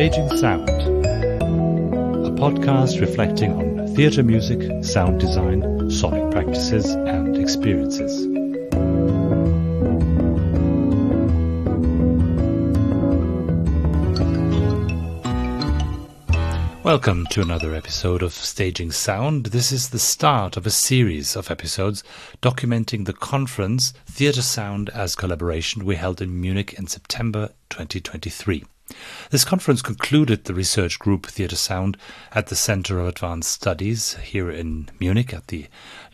Staging Sound, a podcast reflecting on theatre music, sound design, sonic practices, and experiences. Welcome to another episode of Staging Sound. This is the start of a series of episodes documenting the conference Theatre Sound as Collaboration we held in Munich in September 2023. This conference concluded the research group Theatre Sound at the Center of Advanced Studies here in Munich at the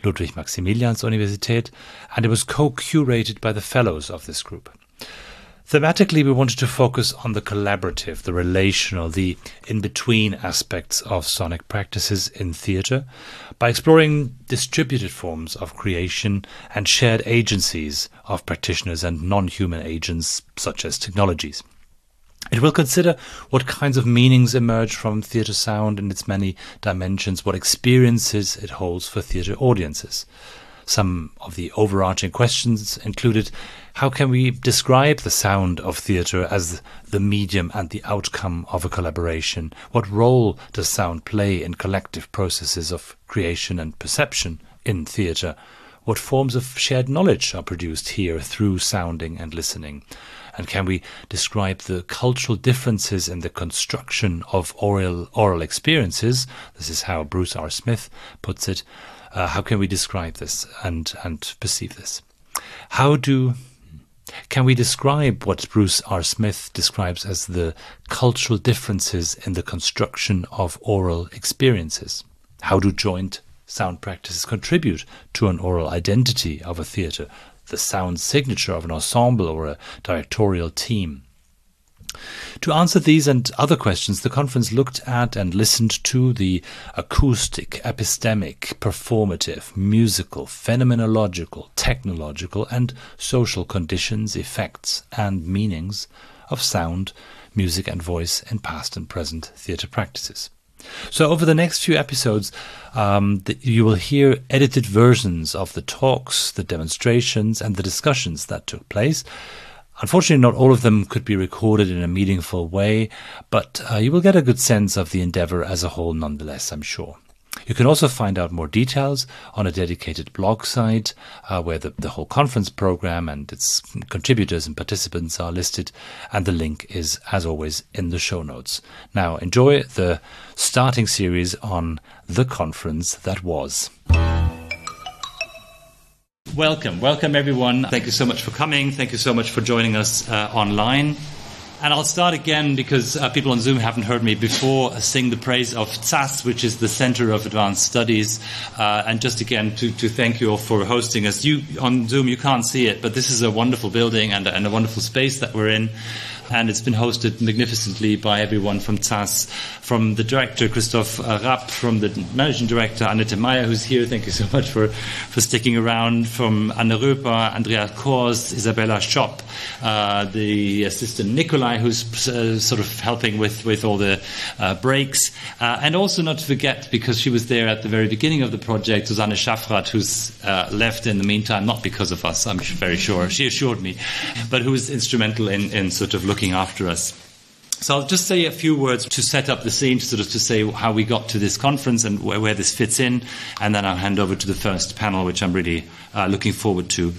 Ludwig Maximilians Universität, and it was co curated by the fellows of this group. Thematically, we wanted to focus on the collaborative, the relational, the in between aspects of sonic practices in theatre by exploring distributed forms of creation and shared agencies of practitioners and non human agents such as technologies. It will consider what kinds of meanings emerge from theatre sound in its many dimensions, what experiences it holds for theatre audiences. Some of the overarching questions included how can we describe the sound of theatre as the medium and the outcome of a collaboration? What role does sound play in collective processes of creation and perception in theatre? What forms of shared knowledge are produced here through sounding and listening? And can we describe the cultural differences in the construction of aural, aural experiences? This is how Bruce R. Smith puts it. Uh, how can we describe this and, and perceive this? How do can we describe what Bruce R. Smith describes as the cultural differences in the construction of aural experiences? How do joint sound practices contribute to an aural identity of a theatre? The sound signature of an ensemble or a directorial team. To answer these and other questions, the conference looked at and listened to the acoustic, epistemic, performative, musical, phenomenological, technological, and social conditions, effects, and meanings of sound, music, and voice in past and present theatre practices. So, over the next few episodes, um, the, you will hear edited versions of the talks, the demonstrations, and the discussions that took place. Unfortunately, not all of them could be recorded in a meaningful way, but uh, you will get a good sense of the endeavor as a whole nonetheless, I'm sure. You can also find out more details on a dedicated blog site uh, where the, the whole conference program and its contributors and participants are listed, and the link is, as always, in the show notes. Now, enjoy the starting series on the conference that was. Welcome, welcome everyone. Thank you so much for coming. Thank you so much for joining us uh, online. And I'll start again because uh, people on Zoom haven't heard me before sing the praise of ZASS, which is the Center of Advanced Studies. Uh, and just again to, to thank you all for hosting us. You on Zoom, you can't see it, but this is a wonderful building and, and a wonderful space that we're in and it's been hosted magnificently by everyone from ZASS, from the director Christoph Rapp, from the managing director Annette Meyer, who's here. Thank you so much for, for sticking around. From Anne Röper, Andrea Kors, Isabella Schopp, uh, the assistant Nikolai, who's uh, sort of helping with, with all the uh, breaks. Uh, and also not to forget, because she was there at the very beginning of the project, Susanne Schaffrath, who's uh, left in the meantime, not because of us, I'm very sure. She assured me, but who was instrumental in, in sort of looking looking after us. So I'll just say a few words to set up the scene, sort of to say how we got to this conference and where, where this fits in, and then I'll hand over to the first panel, which I'm really uh, looking forward to.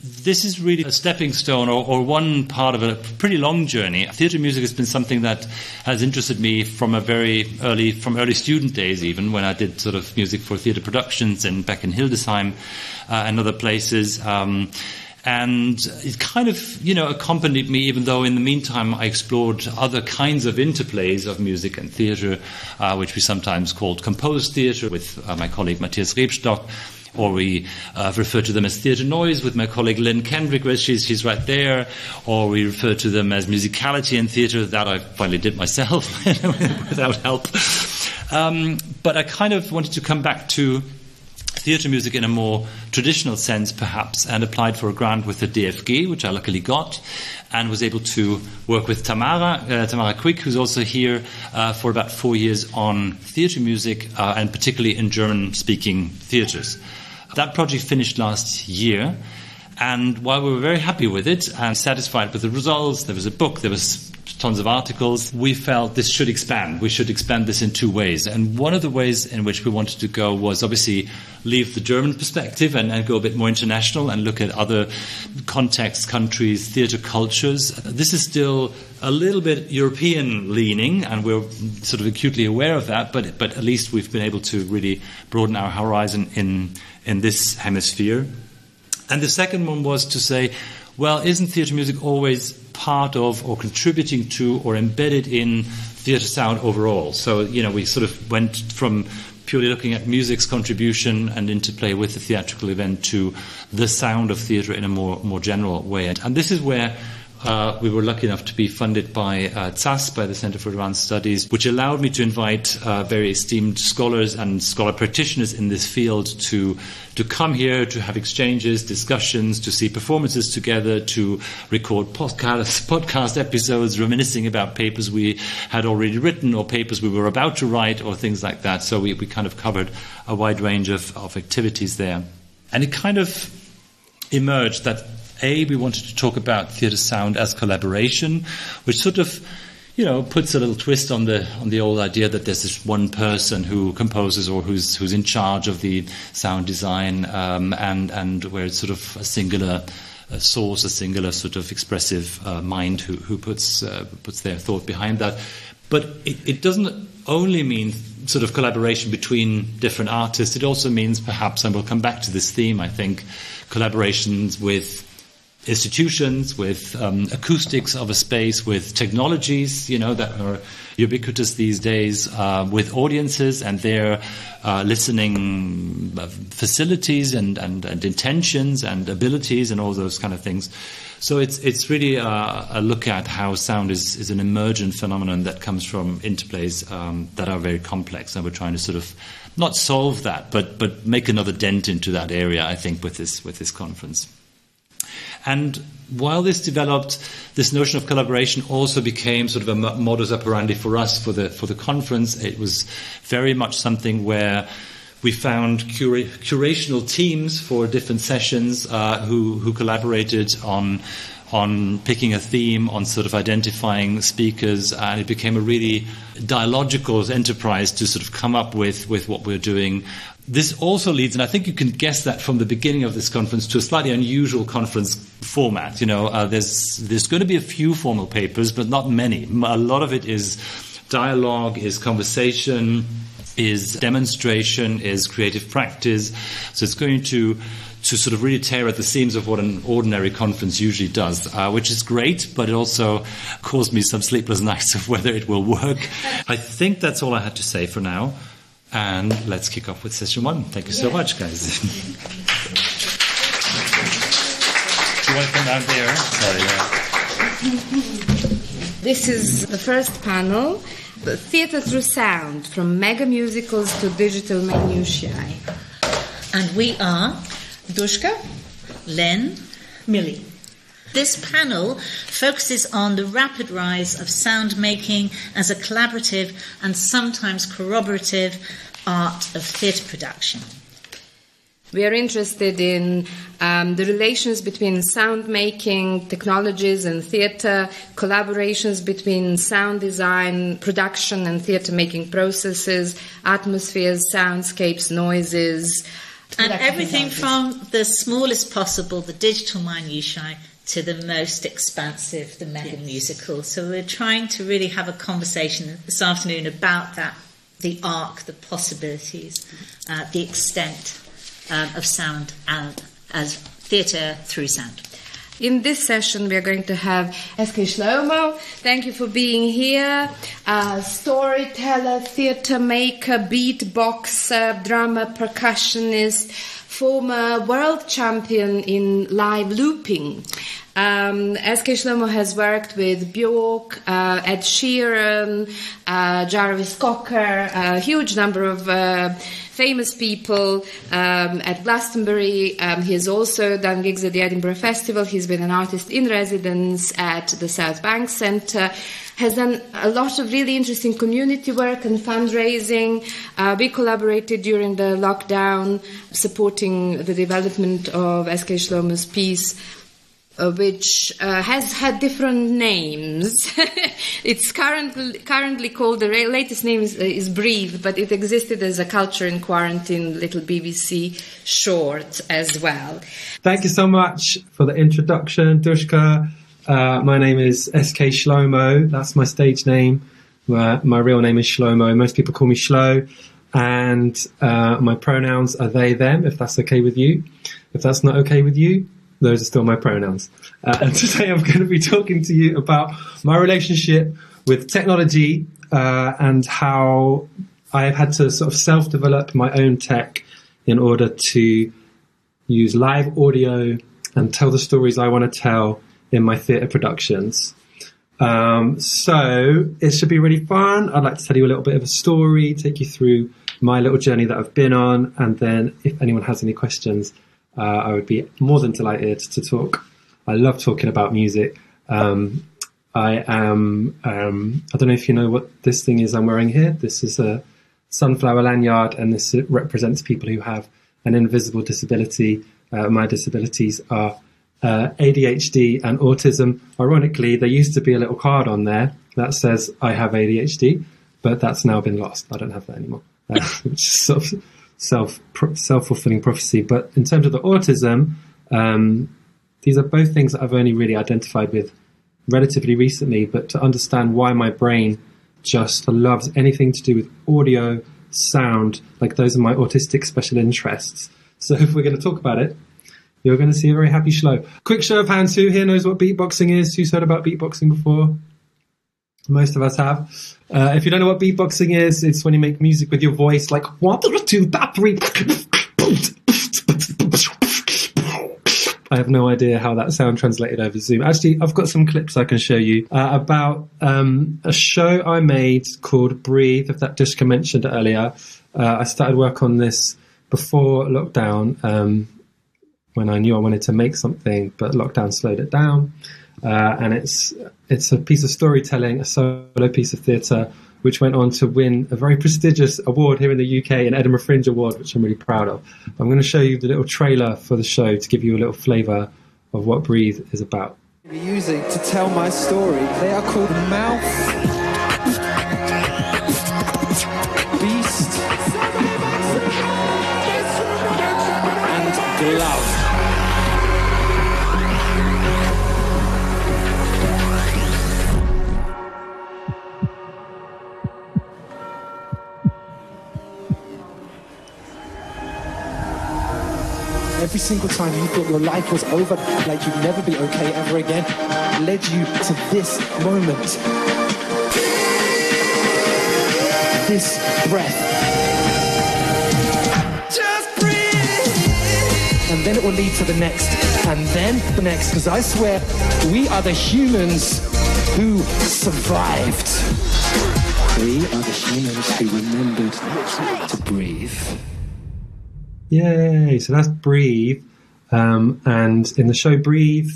This is really a stepping stone or, or, one part of a pretty long journey. Theatre music has been something that has interested me from a very early, from early student days even, when I did sort of music for theatre productions and back in Hildesheim uh, and other places. Um, and it kind of you know accompanied me even though in the meantime I explored other kinds of interplays of music and theatre uh, which we sometimes called composed theatre with uh, my colleague Matthias Rebstock or we uh, refer to them as theatre noise with my colleague Lynne Kendrick, where she's, she's right there, or we refer to them as musicality in theatre. That I finally did myself without help. Um, but I kind of wanted to come back to theatre music in a more traditional sense, perhaps, and applied for a grant with the DFG, which I luckily got, and was able to work with Tamara, uh, Tamara Quick, who's also here uh, for about four years on theatre music, uh, and particularly in German speaking theatres. That project finished last year. And while we were very happy with it and satisfied with the results, there was a book, there was tons of articles. We felt this should expand. We should expand this in two ways. And one of the ways in which we wanted to go was obviously leave the German perspective and, and go a bit more international and look at other contexts, countries, theatre cultures. This is still a little bit European leaning, and we're sort of acutely aware of that, but, but at least we've been able to really broaden our horizon in, in this hemisphere. And the second one was to say, well, isn't theatre music always part of or contributing to or embedded in theatre sound overall? So, you know, we sort of went from purely looking at music's contribution and interplay with the theatrical event to the sound of theatre in a more, more general way. And this is where uh, we were lucky enough to be funded by uh, ZASS, by the Center for Advanced Studies, which allowed me to invite uh, very esteemed scholars and scholar practitioners in this field to, to come here, to have exchanges, discussions, to see performances together, to record podcast, podcast episodes reminiscing about papers we had already written or papers we were about to write or things like that. So we, we kind of covered a wide range of, of activities there. And it kind of emerged that a, we wanted to talk about theatre sound as collaboration, which sort of you know, puts a little twist on the on the old idea that there's this one person who composes or who's who's in charge of the sound design, um, and and where it's sort of a singular a source, a singular sort of expressive uh, mind who who puts uh, puts their thought behind that. But it, it doesn't only mean sort of collaboration between different artists. It also means perhaps, and we'll come back to this theme, I think, collaborations with institutions, with um, acoustics of a space, with technologies, you know, that are ubiquitous these days, uh, with audiences and their uh, listening uh, facilities and, and, and, intentions and abilities and all those kind of things. So it's it's really a, a look at how sound is, is an emergent phenomenon that comes from interplays um, that are very complex, and we're trying to sort of not solve that, but but make another dent into that area. I think with this with this conference. And while this developed, this notion of collaboration also became sort of a modus operandi for us for the for the conference. It was very much something where we found cura- curational teams for different sessions uh, who who collaborated on on picking a theme, on sort of identifying speakers, and it became a really dialogical enterprise to sort of come up with, with what we're doing this also leads, and I think you can guess that from the beginning of this conference, to a slightly unusual conference format. You know, uh, there's there's going to be a few formal papers, but not many. A lot of it is dialogue, is conversation, is demonstration, is creative practice. So it's going to to sort of really tear at the seams of what an ordinary conference usually does, uh, which is great, but it also caused me some sleepless nights of whether it will work. I think that's all I had to say for now. And let's kick off with session one. Thank you so yeah. much, guys. Do you want to come down there? Sorry. Yeah. This is the first panel the Theatre Through Sound From Mega Musicals to Digital Minutiae. And we are Dushka, Len, Millie. This panel focuses on the rapid rise of sound making as a collaborative and sometimes corroborative art of theatre production. We are interested in um, the relations between sound making technologies and theatre, collaborations between sound design, production, and theatre making processes, atmospheres, soundscapes, noises. And everything from the smallest possible, the digital minutiae, to the most expansive, the mega yes. musical. So we're trying to really have a conversation this afternoon about that, the arc, the possibilities, uh, the extent um, of sound and, as theatre through sound. In this session, we are going to have SK Shlomo. Thank you for being here. Uh, storyteller, theatre maker, beatboxer, drama percussionist, former world champion in live looping. Um, SK Shlomo has worked with Bjork, uh, Ed Sheeran, uh, Jarvis Cocker, a huge number of uh, famous people um, at Glastonbury. Um, he has also done gigs at the Edinburgh Festival. He's been an artist in residence at the South Bank Centre. Has done a lot of really interesting community work and fundraising. Uh, we collaborated during the lockdown, supporting the development of SK Shlomo's piece uh, which uh, has had different names. it's currently currently called the latest name is, is, Breathe, but it existed as a culture in quarantine little BBC short as well. Thank you so much for the introduction, Dushka. Uh, my name is SK Shlomo. That's my stage name. My, my real name is Shlomo. Most people call me Shlo and uh, my pronouns are they, them, if that's okay with you. If that's not okay with you, those are still my pronouns. Uh, and today I'm going to be talking to you about my relationship with technology uh, and how I've had to sort of self develop my own tech in order to use live audio and tell the stories I want to tell in my theatre productions. Um, so it should be really fun. I'd like to tell you a little bit of a story, take you through my little journey that I've been on, and then if anyone has any questions, uh, I would be more than delighted to talk. I love talking about music. Um, I am. Um, I don't know if you know what this thing is I'm wearing here. This is a sunflower lanyard, and this represents people who have an invisible disability. Uh, my disabilities are uh, ADHD and autism. Ironically, there used to be a little card on there that says I have ADHD, but that's now been lost. I don't have that anymore, uh, which is sort of self self fulfilling prophecy. But in terms of the autism, um, these are both things that I've only really identified with relatively recently. But to understand why my brain just loves anything to do with audio, sound, like those are my autistic special interests. So if we're going to talk about it, you're going to see a very happy Shlo. Quick show of hands, who here knows what beatboxing is? Who's heard about beatboxing before? Most of us have. Uh, if you don't know what beatboxing is, it's when you make music with your voice, like one, two, three. I have no idea how that sound translated over Zoom. Actually, I've got some clips I can show you uh, about um, a show I made called Breathe, if that Dushka mentioned earlier. Uh, I started work on this before lockdown. Um, when I knew I wanted to make something, but lockdown slowed it down. Uh, and it's it's a piece of storytelling, a solo piece of theatre, which went on to win a very prestigious award here in the UK, an Edinburgh Fringe Award, which I'm really proud of. I'm going to show you the little trailer for the show to give you a little flavour of what Breathe is about. Using to tell my story, they are called Mouth, single time you thought your life was over, like you'd never be okay ever again, led you to this moment. This breath. And then it will lead to the next, and then the next, because I swear we are the humans who survived. We are the humans who remembered to breathe. Yay! So that's Breathe. Um, and in the show Breathe,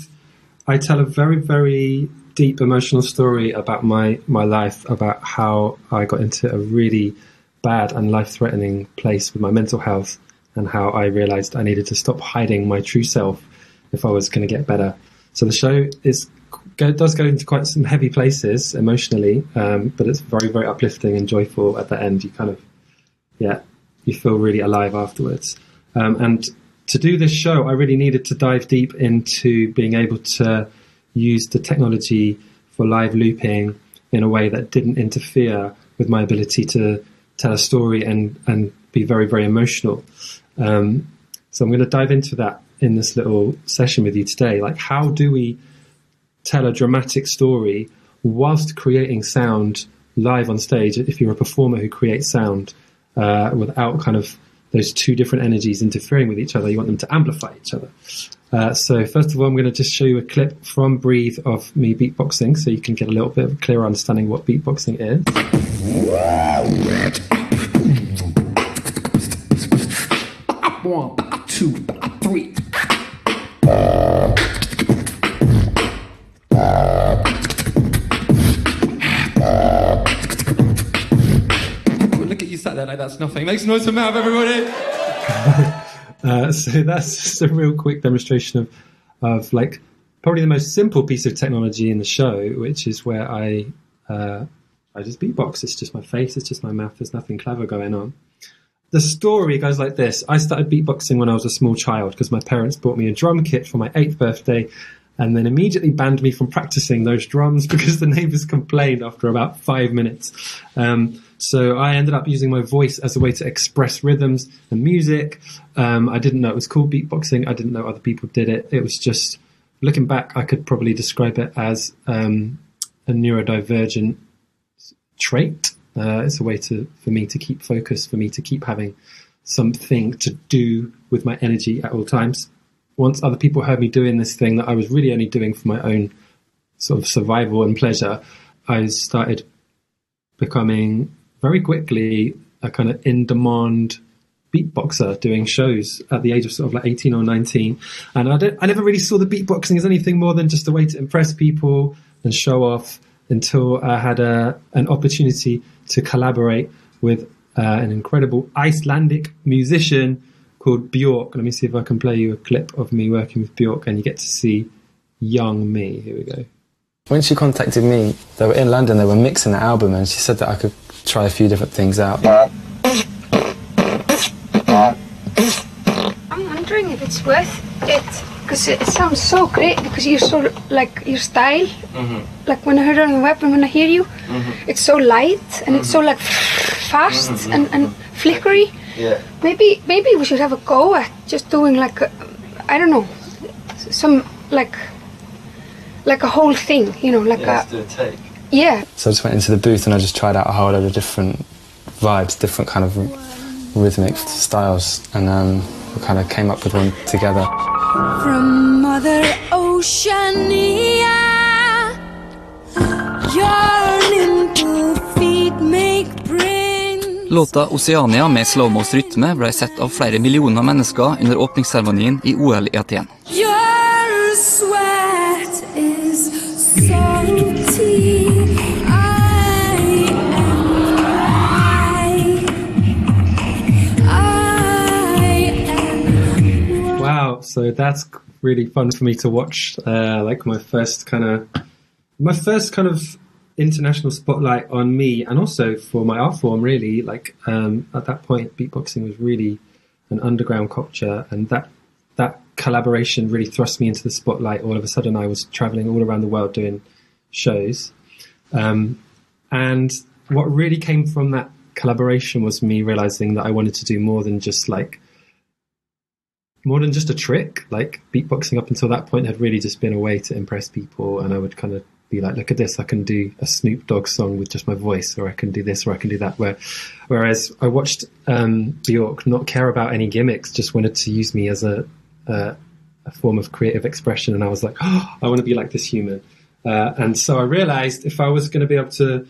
I tell a very, very deep emotional story about my, my life, about how I got into a really bad and life threatening place with my mental health, and how I realized I needed to stop hiding my true self if I was going to get better. So the show is does go into quite some heavy places emotionally, um, but it's very, very uplifting and joyful at the end. You kind of, yeah, you feel really alive afterwards. Um, and to do this show, I really needed to dive deep into being able to use the technology for live looping in a way that didn't interfere with my ability to tell a story and, and be very, very emotional. Um, so I'm going to dive into that in this little session with you today. Like, how do we tell a dramatic story whilst creating sound live on stage? If you're a performer who creates sound uh, without kind of those two different energies interfering with each other. You want them to amplify each other. Uh, so first of all, I'm going to just show you a clip from Breathe of me beatboxing, so you can get a little bit of a clearer understanding what beatboxing is. One, two, three. sat there like that's nothing. Make some noise for Mav, everybody. uh, so that's just a real quick demonstration of, of like probably the most simple piece of technology in the show, which is where I uh, I just beatbox. It's just my face. It's just my mouth. There's nothing clever going on. The story goes like this. I started beatboxing when I was a small child because my parents bought me a drum kit for my eighth birthday and then immediately banned me from practicing those drums because the neighbors complained after about five minutes. Um, so I ended up using my voice as a way to express rhythms and music. Um, I didn't know it was called beatboxing. I didn't know other people did it. It was just looking back, I could probably describe it as um, a neurodivergent trait. Uh, it's a way to for me to keep focus, for me to keep having something to do with my energy at all times. Once other people heard me doing this thing that I was really only doing for my own sort of survival and pleasure, I started becoming very quickly a kind of in demand beatboxer doing shows at the age of sort of like 18 or 19. And I, I never really saw the beatboxing as anything more than just a way to impress people and show off until I had a, an opportunity to collaborate with uh, an incredible Icelandic musician called Bjork. Let me see if I can play you a clip of me working with Bjork and you get to see young me. Here we go. When she contacted me, they were in London, they were mixing the album, and she said that I could try a few different things out. I'm wondering if it's worth it because it sounds so great because you're so like your style. Mm-hmm. Like when I heard it on the web and when I hear you mm-hmm. it's so light and it's so mm-hmm. like fast and, and flickery. Yeah. maybe maybe we should have a go at just doing like a, I don't know some like like a whole thing you know like a do a take. yeah So I just went into the booth and I just tried out a whole lot of different vibes, different kind of rhythmic styles, and um, we kind of came up with one together. From Mother Oceania, yearning to feed, make, bring. Låta 'Oceania' med slowmos rytme ble sett av flere millioner mennesker under åpningsseremonien i OL i Aten. Your so that's really fun for me to watch. Uh, like my first kind of, my first kind of international spotlight on me, and also for my art form. Really, like um, at that point, beatboxing was really an underground culture, and that that collaboration really thrust me into the spotlight. All of a sudden, I was traveling all around the world doing shows, um, and what really came from that collaboration was me realizing that I wanted to do more than just like more than just a trick. Like beatboxing up until that point had really just been a way to impress people, and I would kind of be like, "Look at this! I can do a Snoop Dogg song with just my voice, or I can do this, or I can do that." Where, whereas I watched um, Bjork not care about any gimmicks, just wanted to use me as a uh, a form of creative expression, and I was like, "Oh, I want to be like this human." Uh, and so I realized if I was going to be able to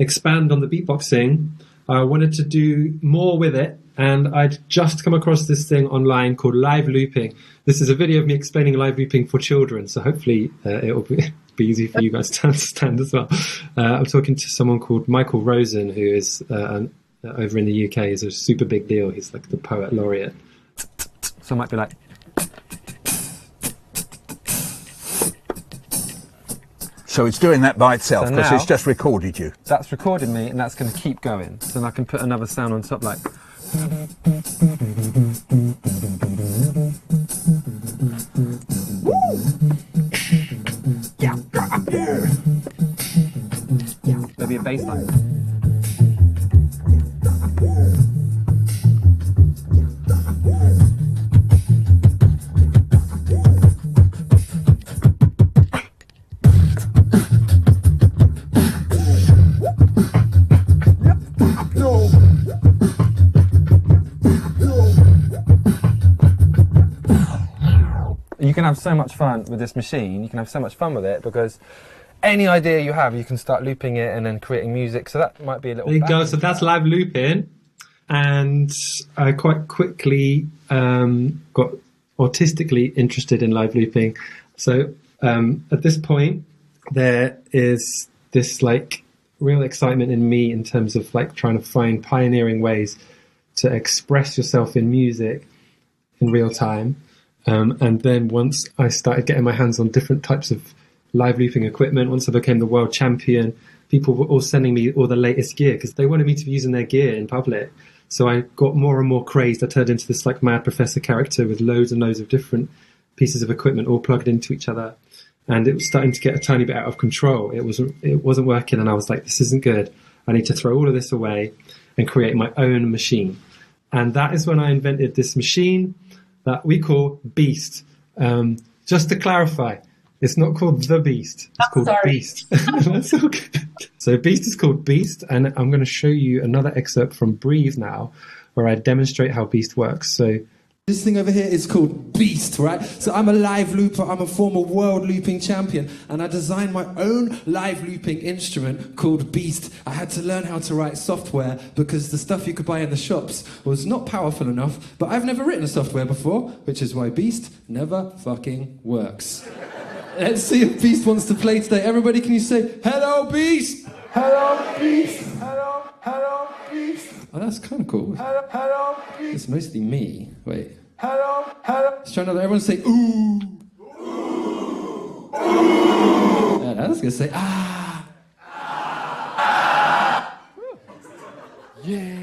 expand on the beatboxing, I wanted to do more with it. And I'd just come across this thing online called live looping. This is a video of me explaining live looping for children. So hopefully uh, it'll be, be easy for you guys to understand as well. Uh, I'm talking to someone called Michael Rosen, who is uh, an, uh, over in the UK, is a super big deal. He's like the poet laureate. So it might be like. So it's doing that by itself because now- it's just recorded you. That's recorded me, and that's going to keep going. So then I can put another sound on top, like. Yeah. Maybe a bass line. Can have so much fun with this machine. You can have so much fun with it because any idea you have, you can start looping it and then creating music. So that might be a little. There you go. So that's live looping, and I quite quickly um, got autistically interested in live looping. So um, at this point, there is this like real excitement in me in terms of like trying to find pioneering ways to express yourself in music in real time. Um, and then once I started getting my hands on different types of live looping equipment, once I became the world champion, people were all sending me all the latest gear because they wanted me to be using their gear in public. So I got more and more crazed. I turned into this like mad professor character with loads and loads of different pieces of equipment all plugged into each other. And it was starting to get a tiny bit out of control. It wasn't it wasn't working and I was like, this isn't good. I need to throw all of this away and create my own machine. And that is when I invented this machine that we call Beast. Um, just to clarify, it's not called the Beast. It's called sorry. Beast. That's good. So Beast is called Beast, and I'm going to show you another excerpt from Breathe now, where I demonstrate how Beast works. So This thing over here is called Beast, right? So I'm a live looper, I'm a former world looping champion, and I designed my own live looping instrument called Beast. I had to learn how to write software because the stuff you could buy in the shops was not powerful enough, but I've never written software before, which is why Beast never fucking works. Let's see if Beast wants to play today. Everybody, can you say, Hello, Beast? Hello, Beast. Hello, hello. Oh, that's kind of cool. Hello, hello, It's mostly me. Wait. Hello, hello. Let's try another. Everyone say, Ooh. ooh And I was going to say, Ah. Yeah. Okay, round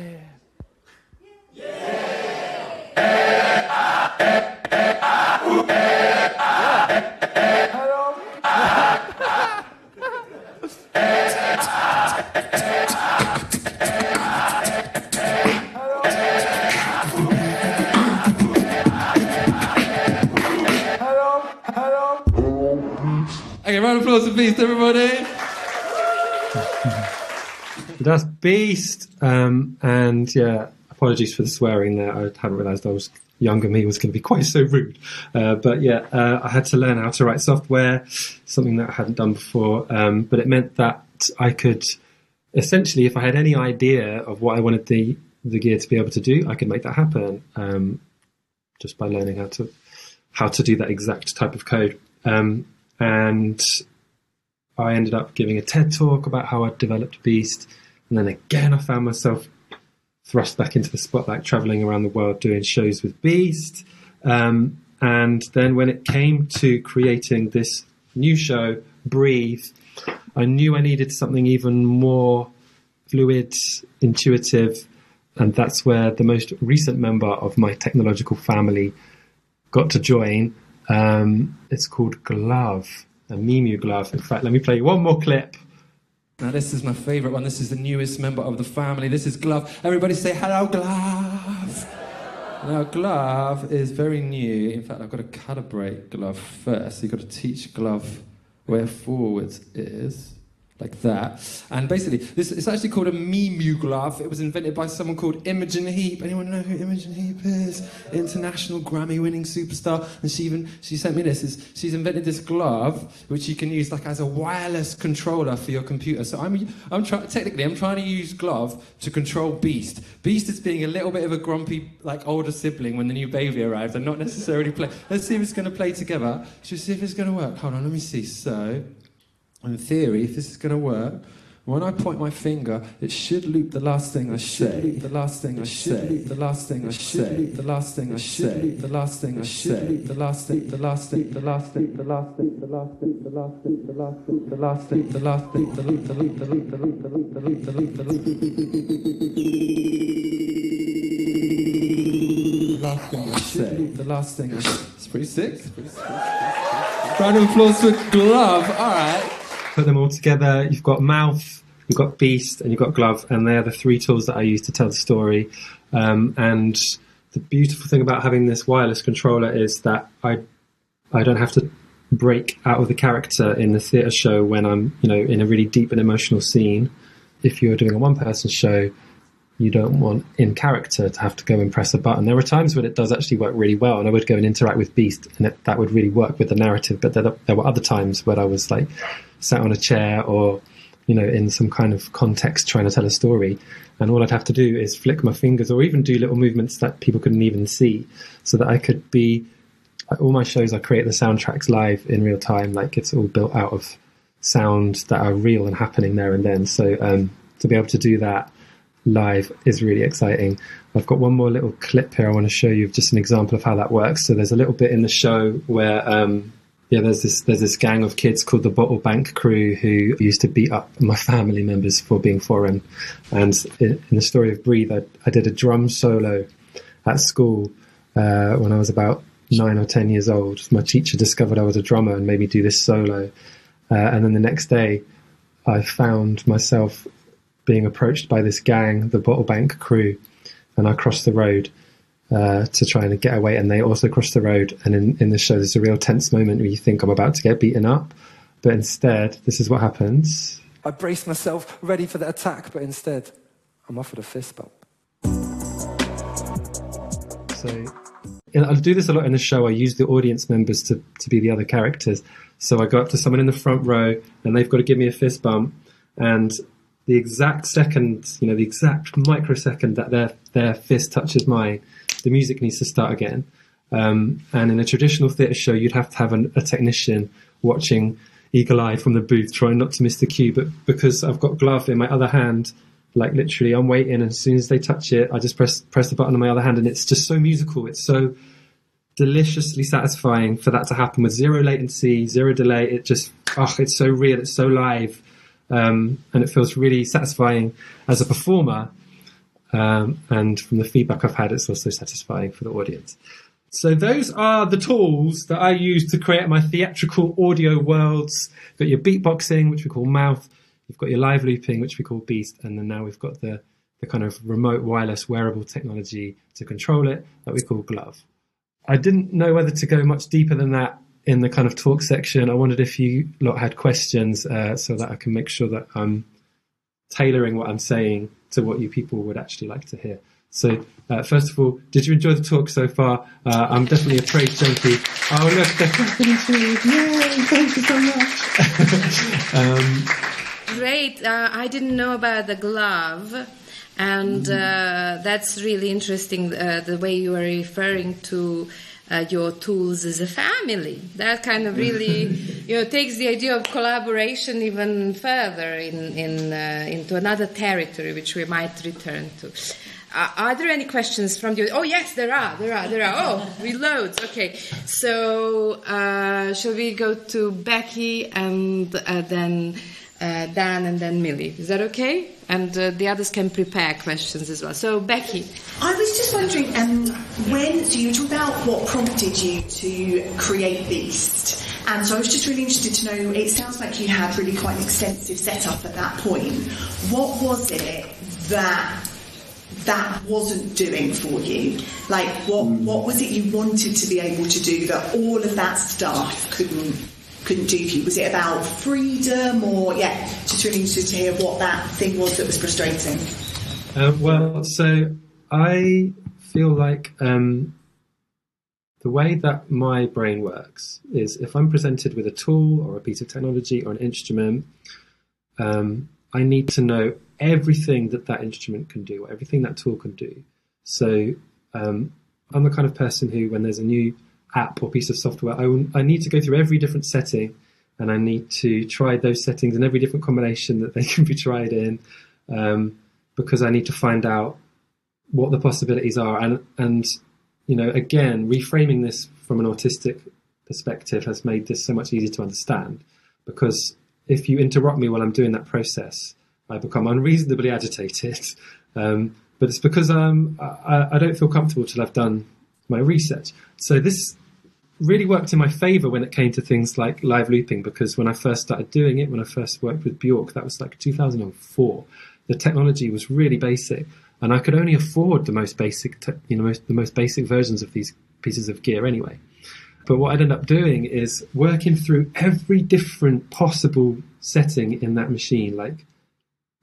Beast, everybody. That's Beast. Um, and yeah, apologies for the swearing there. I hadn't realised I was younger me was going to be quite so rude. Uh, but yeah, uh, I had to learn how to write software, something that I hadn't done before. Um, but it meant that I could essentially, if I had any idea of what I wanted the the gear to be able to do, I could make that happen um, just by learning how to how to do that exact type of code. Um, and I ended up giving a TED talk about how I developed Beast, and then again I found myself thrust back into the spotlight, traveling around the world doing shows with Beast. Um, and then when it came to creating this new show, Breathe, I knew I needed something even more fluid, intuitive, and that's where the most recent member of my technological family got to join. Um, it's called Glove, a Mimu glove. In fact, let me play you one more clip. Now, this is my favourite one. This is the newest member of the family. This is Glove. Everybody say hello, Glove. Now, Glove is very new. In fact, I've got to calibrate Glove first. You've got to teach Glove where forwards is, like that. And basically, this it's actually called a Mimu glove. It was invented by someone called Imogen Heap. Anyone know who Imogen Heap is? International Grammy-winning superstar. And she even she sent me this. Is she's invented this glove which you can use like as a wireless controller for your computer. So I'm I'm trying technically I'm trying to use glove to control Beast. Beast is being a little bit of a grumpy like older sibling when the new baby arrives and not necessarily play. Let's see if it's going to play together. We see if it's going to work? Hold on, let me see. So in theory, if this is going to work, when I point my finger, it should loop the last thing I say. The last thing I say. The last thing I say. The last thing I say. The last thing I say. The last thing. The last thing. The last thing. The last thing. The last thing. The last thing. The last thing. The last thing. The last thing. The loop. The loop. The loop. The loop. The loop. The loop. The loop. The loop. The last thing last thing I say. The last thing I say. It's pretty sick. Round of applause for Glove. All right. Put them all together. You've got Mouth, you've got Beast, and you've got Glove, and they're the three tools that I use to tell the story. Um, and the beautiful thing about having this wireless controller is that I I don't have to break out of the character in the theatre show when I'm you know in a really deep and emotional scene. If you're doing a one person show, you don't want in character to have to go and press a button. There are times when it does actually work really well, and I would go and interact with Beast, and it, that would really work with the narrative. But there, there were other times when I was like sat on a chair or you know in some kind of context trying to tell a story, and all I'd have to do is flick my fingers or even do little movements that people couldn't even see, so that I could be. All my shows, I create the soundtracks live in real time. Like it's all built out of sound that are real and happening there and then. So um, to be able to do that live is really exciting. I've got one more little clip here I want to show you just an example of how that works. So there's a little bit in the show where um, yeah, there's this there's this gang of kids called the Bottle Bank Crew who used to beat up my family members for being foreign. And in, in the story of Breathe, I, I did a drum solo at school uh, when I was about nine or ten years old. My teacher discovered I was a drummer and made me do this solo. Uh, and then the next day, I found myself being approached by this gang, the Bottle Bank crew, and I crossed the road uh, to try and get away. And they also cross the road. And in, in the show, there's a real tense moment where you think I'm about to get beaten up, but instead, this is what happens. I brace myself, ready for the attack, but instead, I'm offered a fist bump. So I do this a lot in the show. I use the audience members to, to be the other characters. So I go up to someone in the front row and they've got to give me a fist bump. And the exact second, you know, the exact microsecond that their, their fist touches mine, the music needs to start again. Um, and in a traditional theatre show, you'd have to have an, a technician watching eagle-eyed from the booth, trying not to miss the cue. But because I've got glove in my other hand, like literally, I'm waiting. And as soon as they touch it, I just press press the button on my other hand, and it's just so musical. It's so deliciously satisfying for that to happen with zero latency, zero delay. It just, oh, it's so real. It's so live, um, and it feels really satisfying as a performer. Um, and from the feedback I've had, it's also satisfying for the audience. So those are the tools that I use to create my theatrical audio worlds. You've got your beatboxing, which we call mouth. You've got your live looping, which we call beast, and then now we've got the the kind of remote wireless wearable technology to control it that we call glove. I didn't know whether to go much deeper than that in the kind of talk section. I wondered if you lot had questions uh, so that I can make sure that I'm tailoring what I'm saying to what you people would actually like to hear. So, uh, first of all, did you enjoy the talk so far? Uh, I'm definitely a praise junkie. Oh, look, they're clapping too. Yay, thank you so much. um, Great. Uh, I didn't know about the glove. And uh, that's really interesting uh, the way you are referring to uh, your tools as a family. That kind of really, you know, takes the idea of collaboration even further in, in, uh, into another territory, which we might return to. Uh, are there any questions from you? Oh yes, there are. There are. There are. Oh, we loads. Okay. So uh, shall we go to Becky and uh, then uh, Dan and then Millie? Is that okay? And uh, the others can prepare questions as well. So Becky. I was just wondering, um, when so you talked about what prompted you to create Beast, and so I was just really interested to know. It sounds like you had really quite an extensive setup at that point. What was it that that wasn't doing for you? Like, what what was it you wanted to be able to do that all of that stuff couldn't couldn't do for you? Was it about freedom, or yeah, just really interested to hear what that thing was that was frustrating. Uh, well, so I feel like um, the way that my brain works is if I'm presented with a tool or a piece of technology or an instrument, um, I need to know everything that that instrument can do, everything that tool can do. So um, I'm the kind of person who, when there's a new app or piece of software, I, will- I need to go through every different setting and I need to try those settings in every different combination that they can be tried in um, because I need to find out what the possibilities are. And, and, you know, again, reframing this from an autistic perspective has made this so much easier to understand because if you interrupt me while I'm doing that process, I become unreasonably agitated. Um, but it's because um, I, I don't feel comfortable till I've done my research. So this really worked in my favor when it came to things like live looping because when I first started doing it, when I first worked with Bjork, that was like 2004. The technology was really basic, and I could only afford the most basic, te- you know, most, the most basic versions of these pieces of gear anyway. But what I'd end up doing is working through every different possible setting in that machine. Like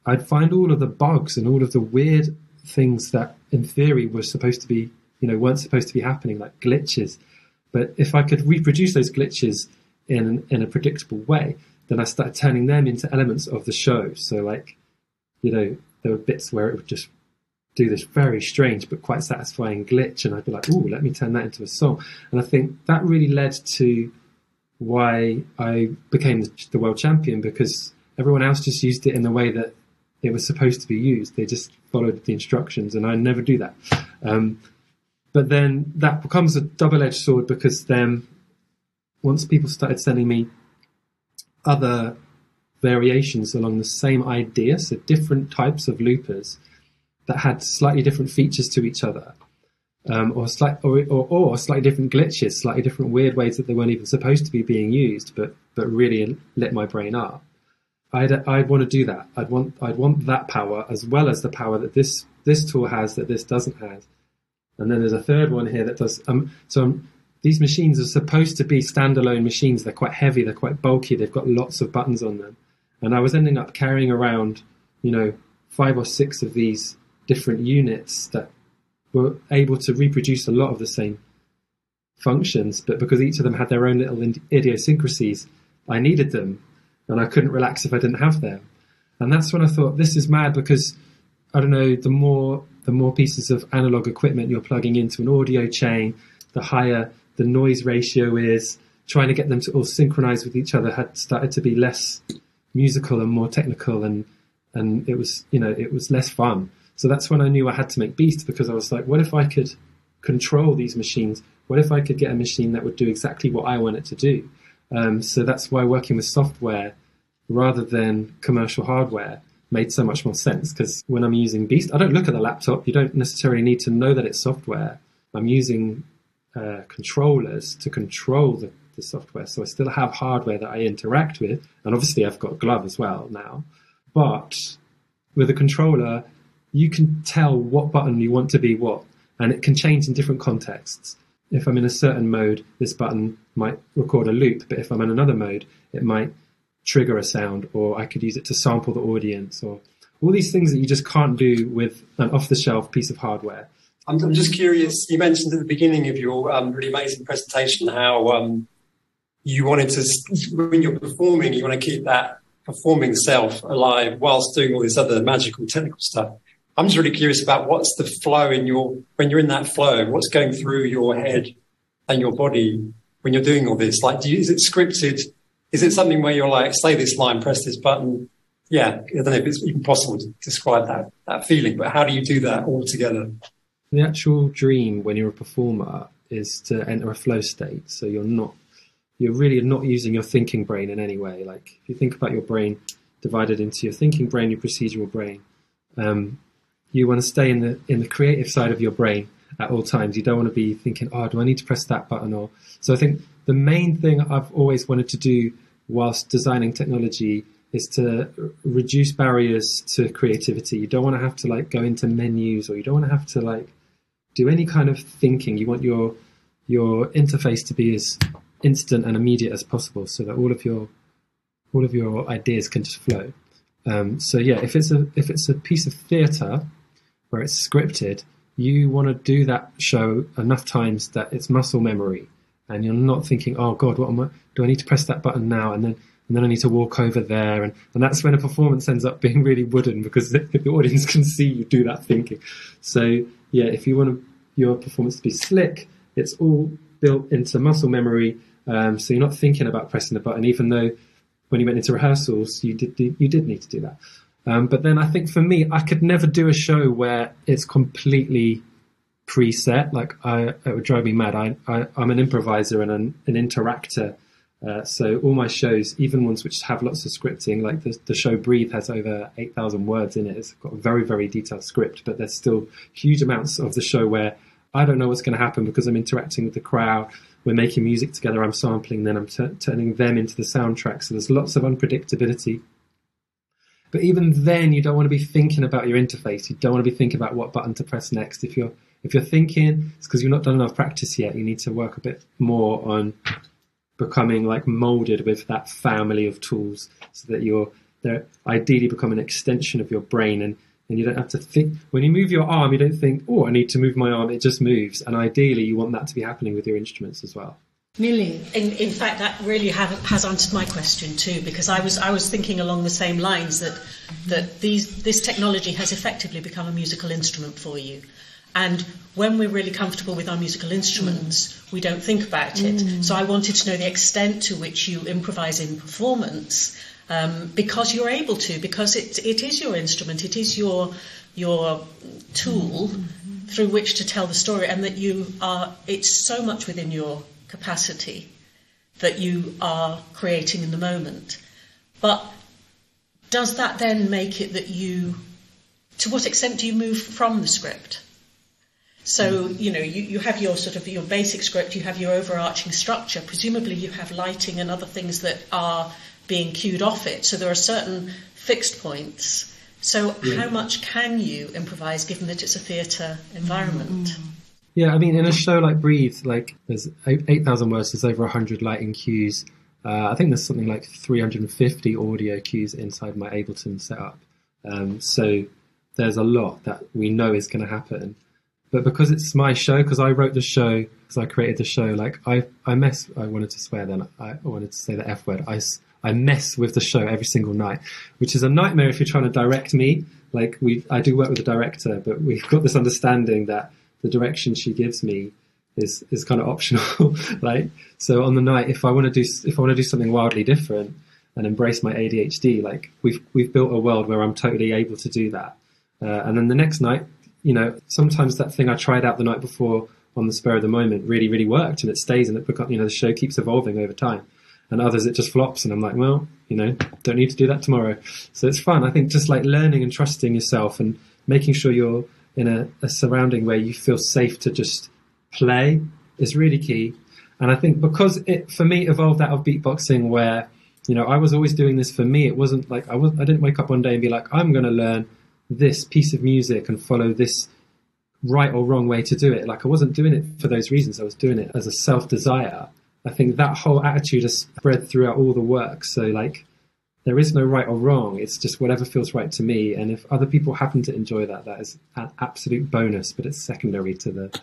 I'd find all of the bugs and all of the weird things that, in theory, were supposed to be, you know, weren't supposed to be happening, like glitches. But if I could reproduce those glitches in in a predictable way, then I started turning them into elements of the show. So, like, you know, there were bits where it would just do this very strange but quite satisfying glitch, and I'd be like, "Oh, let me turn that into a song." And I think that really led to why I became the, world champion because everyone else just used it in the way that it was supposed to be used. They just followed the instructions, and I never do that. Um, but then that becomes a double-edged sword because then once people started sending me other variations along the same idea, so different types of loopers that had slightly different features to each other, um, or, slight, or, or, or slightly different glitches, slightly different weird ways that they weren't even supposed to be being used, but but really lit my brain up. I'd I'd want to do that. I'd want I'd want that power as well as the power that this this tool has that this doesn't have. And then there's a third one here that does. Um, so um, these machines are supposed to be standalone machines. They're quite heavy. They're quite bulky. They've got lots of buttons on them. And I was ending up carrying around, you know, five or six of these different units that were able to reproduce a lot of the same functions, but because each of them had their own little idiosyncrasies, I needed them, and I couldn't relax if I didn't have them. And that's when I thought this is mad because I don't know the more the more pieces of analog equipment you're plugging into an audio chain, the higher the noise ratio is. Trying to get them to all synchronize with each other had started to be less musical and more technical, and and it was you know it was less fun. So that's when I knew I had to make Beast because I was like, what if I could control these machines? What if I could get a machine that would do exactly what I want it to do? Um, so that's why working with software rather than commercial hardware made so much more sense because when I'm using Beast, I don't look at the laptop. You don't necessarily need to know that it's software. I'm using uh, controllers to control the, the software. So I still have hardware that I interact with. And obviously, I've got Glove as well now. But with a controller, you can tell what button you want to be what, and it can change in different contexts. If I'm in a certain mode, this button might record a loop, but if I'm in another mode, it might trigger a sound, or I could use it to sample the audience, or all these things that you just can't do with an off the shelf piece of hardware. I'm, I'm just curious. You mentioned at the beginning of your um, really amazing presentation how um, you wanted to, when you're performing, you want to keep that performing self alive whilst doing all this other magical technical stuff. I'm just really curious about what's the flow in your when you're in that flow, what's going through your head and your body when you're doing all this. Like, do you, is it scripted? Is it something where you're like, say this line, press this button? Yeah, I don't know if it's even possible to describe that that feeling, but how do you do that all together? The actual dream when you're a performer is to enter a flow state, so you're not you're really not using your thinking brain in any way. Like if you think about your brain divided into your thinking brain, your procedural brain, um, you want to stay in the in the creative side of your brain at all times. You don't want to be thinking, "Oh, do I need to press that button?" Or so. I think the main thing I've always wanted to do whilst designing technology is to reduce barriers to creativity. You don't want to have to like go into menus, or you don't want to have to like do any kind of thinking. You want your your interface to be as instant and immediate as possible, so that all of your all of your ideas can just flow. Um, so yeah, if it's a if it's a piece of theatre where it's scripted, you want to do that show enough times that it's muscle memory, and you're not thinking, "Oh God, what am I? Do I need to press that button now?" And then and then I need to walk over there, and, and that's when a performance ends up being really wooden because the, the audience can see you do that thinking. So yeah, if you want your performance to be slick, it's all built into muscle memory, um, so you're not thinking about pressing the button, even though when you went into rehearsals, you did you did need to do that. Um, but then I think for me, I could never do a show where it's completely preset. Like I, it would drive me mad. I, I am an improviser and an, an interactor. Uh, so all my shows, even ones which have lots of scripting, like the, the show Breathe has over 8,000 words in it. It's got a very, very detailed script, but there's still huge amounts of the show where I don't know what's going to happen because I'm interacting with the crowd. We're making music together. I'm sampling, then I'm t- turning them into the soundtrack. So there's lots of unpredictability. But even then, you don't want to be thinking about your interface. You don't want to be thinking about what button to press next. If you're if you're thinking, it's because you've not done enough practice yet. You need to work a bit more on becoming like molded with that family of tools, so that you're they're ideally become an extension of your brain, and and you don't have to think. When you move your arm, you don't think, oh, I need to move my arm. It just moves, and ideally, you want that to be happening with your instruments as well. Millie. In, in fact, that really have, has answered my question too, because I was I was thinking along the same lines that that these this technology has effectively become a musical instrument for you, And when we're really comfortable with our musical instruments, we don't think about it. Mm. So I wanted to know the extent to which you improvise in performance, um, because you're able to, because it, it is your instrument, it is your your tool through which to tell the story, and that you are. It's so much within your capacity that you are creating in the moment. But does that then make it that you, to what extent do you move from the script? So, you know, you, you have your sort of your basic script, you have your overarching structure. Presumably you have lighting and other things that are being cued off it. So there are certain fixed points. So Yeah. how much can you improvise given that it's a theatre environment? Yeah, I mean, in a show like Breathe, like there's 8,000 words, there's over 100 lighting cues. Uh, I think there's something like 350 audio cues inside my Ableton setup. Um, so there's a lot that we know is going to happen. But because it's my show, because I wrote the show, because I created the show, like I, I mess, I wanted to swear then, I, I wanted to say the F word. I, I mess with the show every single night, which is a nightmare if you're trying to direct me. Like we, I do work with a director, but we've got this understanding that the direction she gives me is is kind of optional. like so on the night, if I want to do if I want to do something wildly different and embrace my ADHD, like we've we've built a world where I'm totally able to do that. Uh, and then the next night, you know, sometimes that thing I tried out the night before on the spur of the moment really really worked and it stays and it becomes you know the show keeps evolving over time. And others it just flops and I'm like, well, you know, don't need to do that tomorrow. So it's fun. I think just like learning and trusting yourself and making sure you're in a, a surrounding where you feel safe to just play is really key. And I think because it for me evolved out of beatboxing where, you know, I was always doing this for me. It wasn't like I was I didn't wake up one day and be like, I'm gonna learn this piece of music and follow this right or wrong way to do it. Like I wasn't doing it for those reasons. I was doing it as a self desire. I think that whole attitude has spread throughout all the work. So like there is no right or wrong. It's just whatever feels right to me. And if other people happen to enjoy that, that is an absolute bonus. But it's secondary to the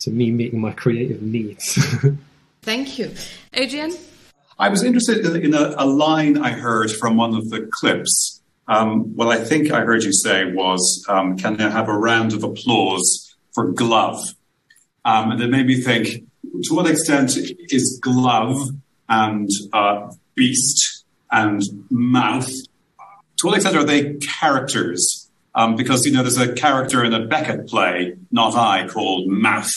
to me meeting my creative needs. Thank you. Adrian? I was interested in, in a, a line I heard from one of the clips. Um, what I think I heard you say was, um, "Can I have a round of applause for Glove?" Um, and it made me think: to what extent is Glove and uh, Beast and Mouth? To what extent are they characters? Um, because you know, there's a character in a Beckett play, not I, called Mouth,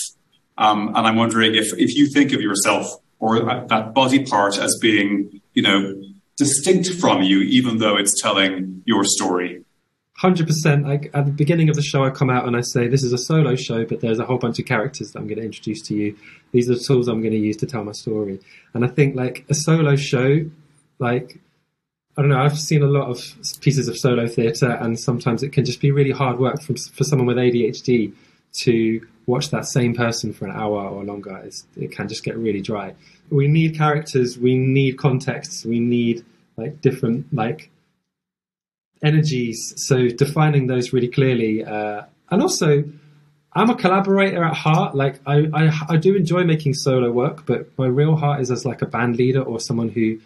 um, and I'm wondering if if you think of yourself or that body part as being, you know, distinct from you, even though it's telling your story. Hundred percent. Like at the beginning of the show, I come out and I say, "This is a solo show, but there's a whole bunch of characters that I'm going to introduce to you. These are the tools I'm going to use to tell my story." And I think like a solo show, like I don't know, I've seen a lot of pieces of solo theatre, and sometimes it can just be really hard work for for someone with ADHD to watch that same person for an hour or longer. It's, it can just get really dry. We need characters. We need contexts. We need like different like energies. So defining those really clearly, uh, and also, I'm a collaborator at heart. Like I, I, I do enjoy making solo work, but my real heart is as like a band leader or someone who,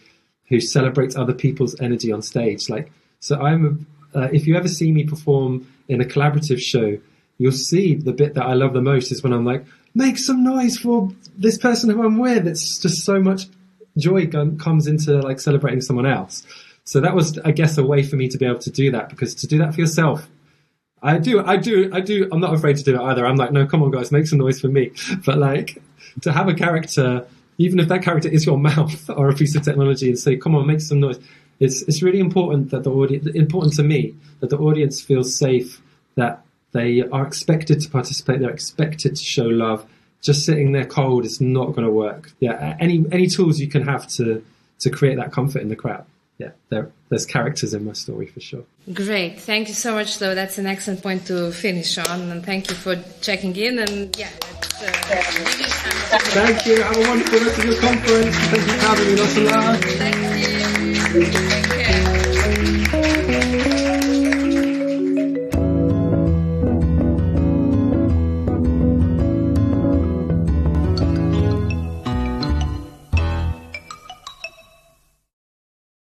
who celebrates other people's energy on stage. Like so, I'm. A, uh, if you ever see me perform in a collaborative show, you'll see the bit that I love the most is when I'm like, make some noise for this person who I'm with. It's just so much joy comes into like celebrating someone else. So that was, I guess, a way for me to be able to do that because to do that for yourself, I do, I do, I do. I'm not afraid to do it either. I'm like, no, come on, guys, make some noise for me. But like, to have a character, even if that character is your mouth or a piece of technology, and say, come on, make some noise. It's it's really important that the audience, important to me, that the audience feels safe, that they are expected to participate, they're expected to show love. Just sitting there cold is not going to work. Yeah, any any tools you can have to to create that comfort in the crowd. Yeah, there, there's characters in my story for sure. Great. Thank you so much, Lo. That's an excellent point to finish on. And thank you for checking in. And yeah, uh, Thank you. Have a wonderful rest of your conference. Thank you for having me. Lots of love. Thank you.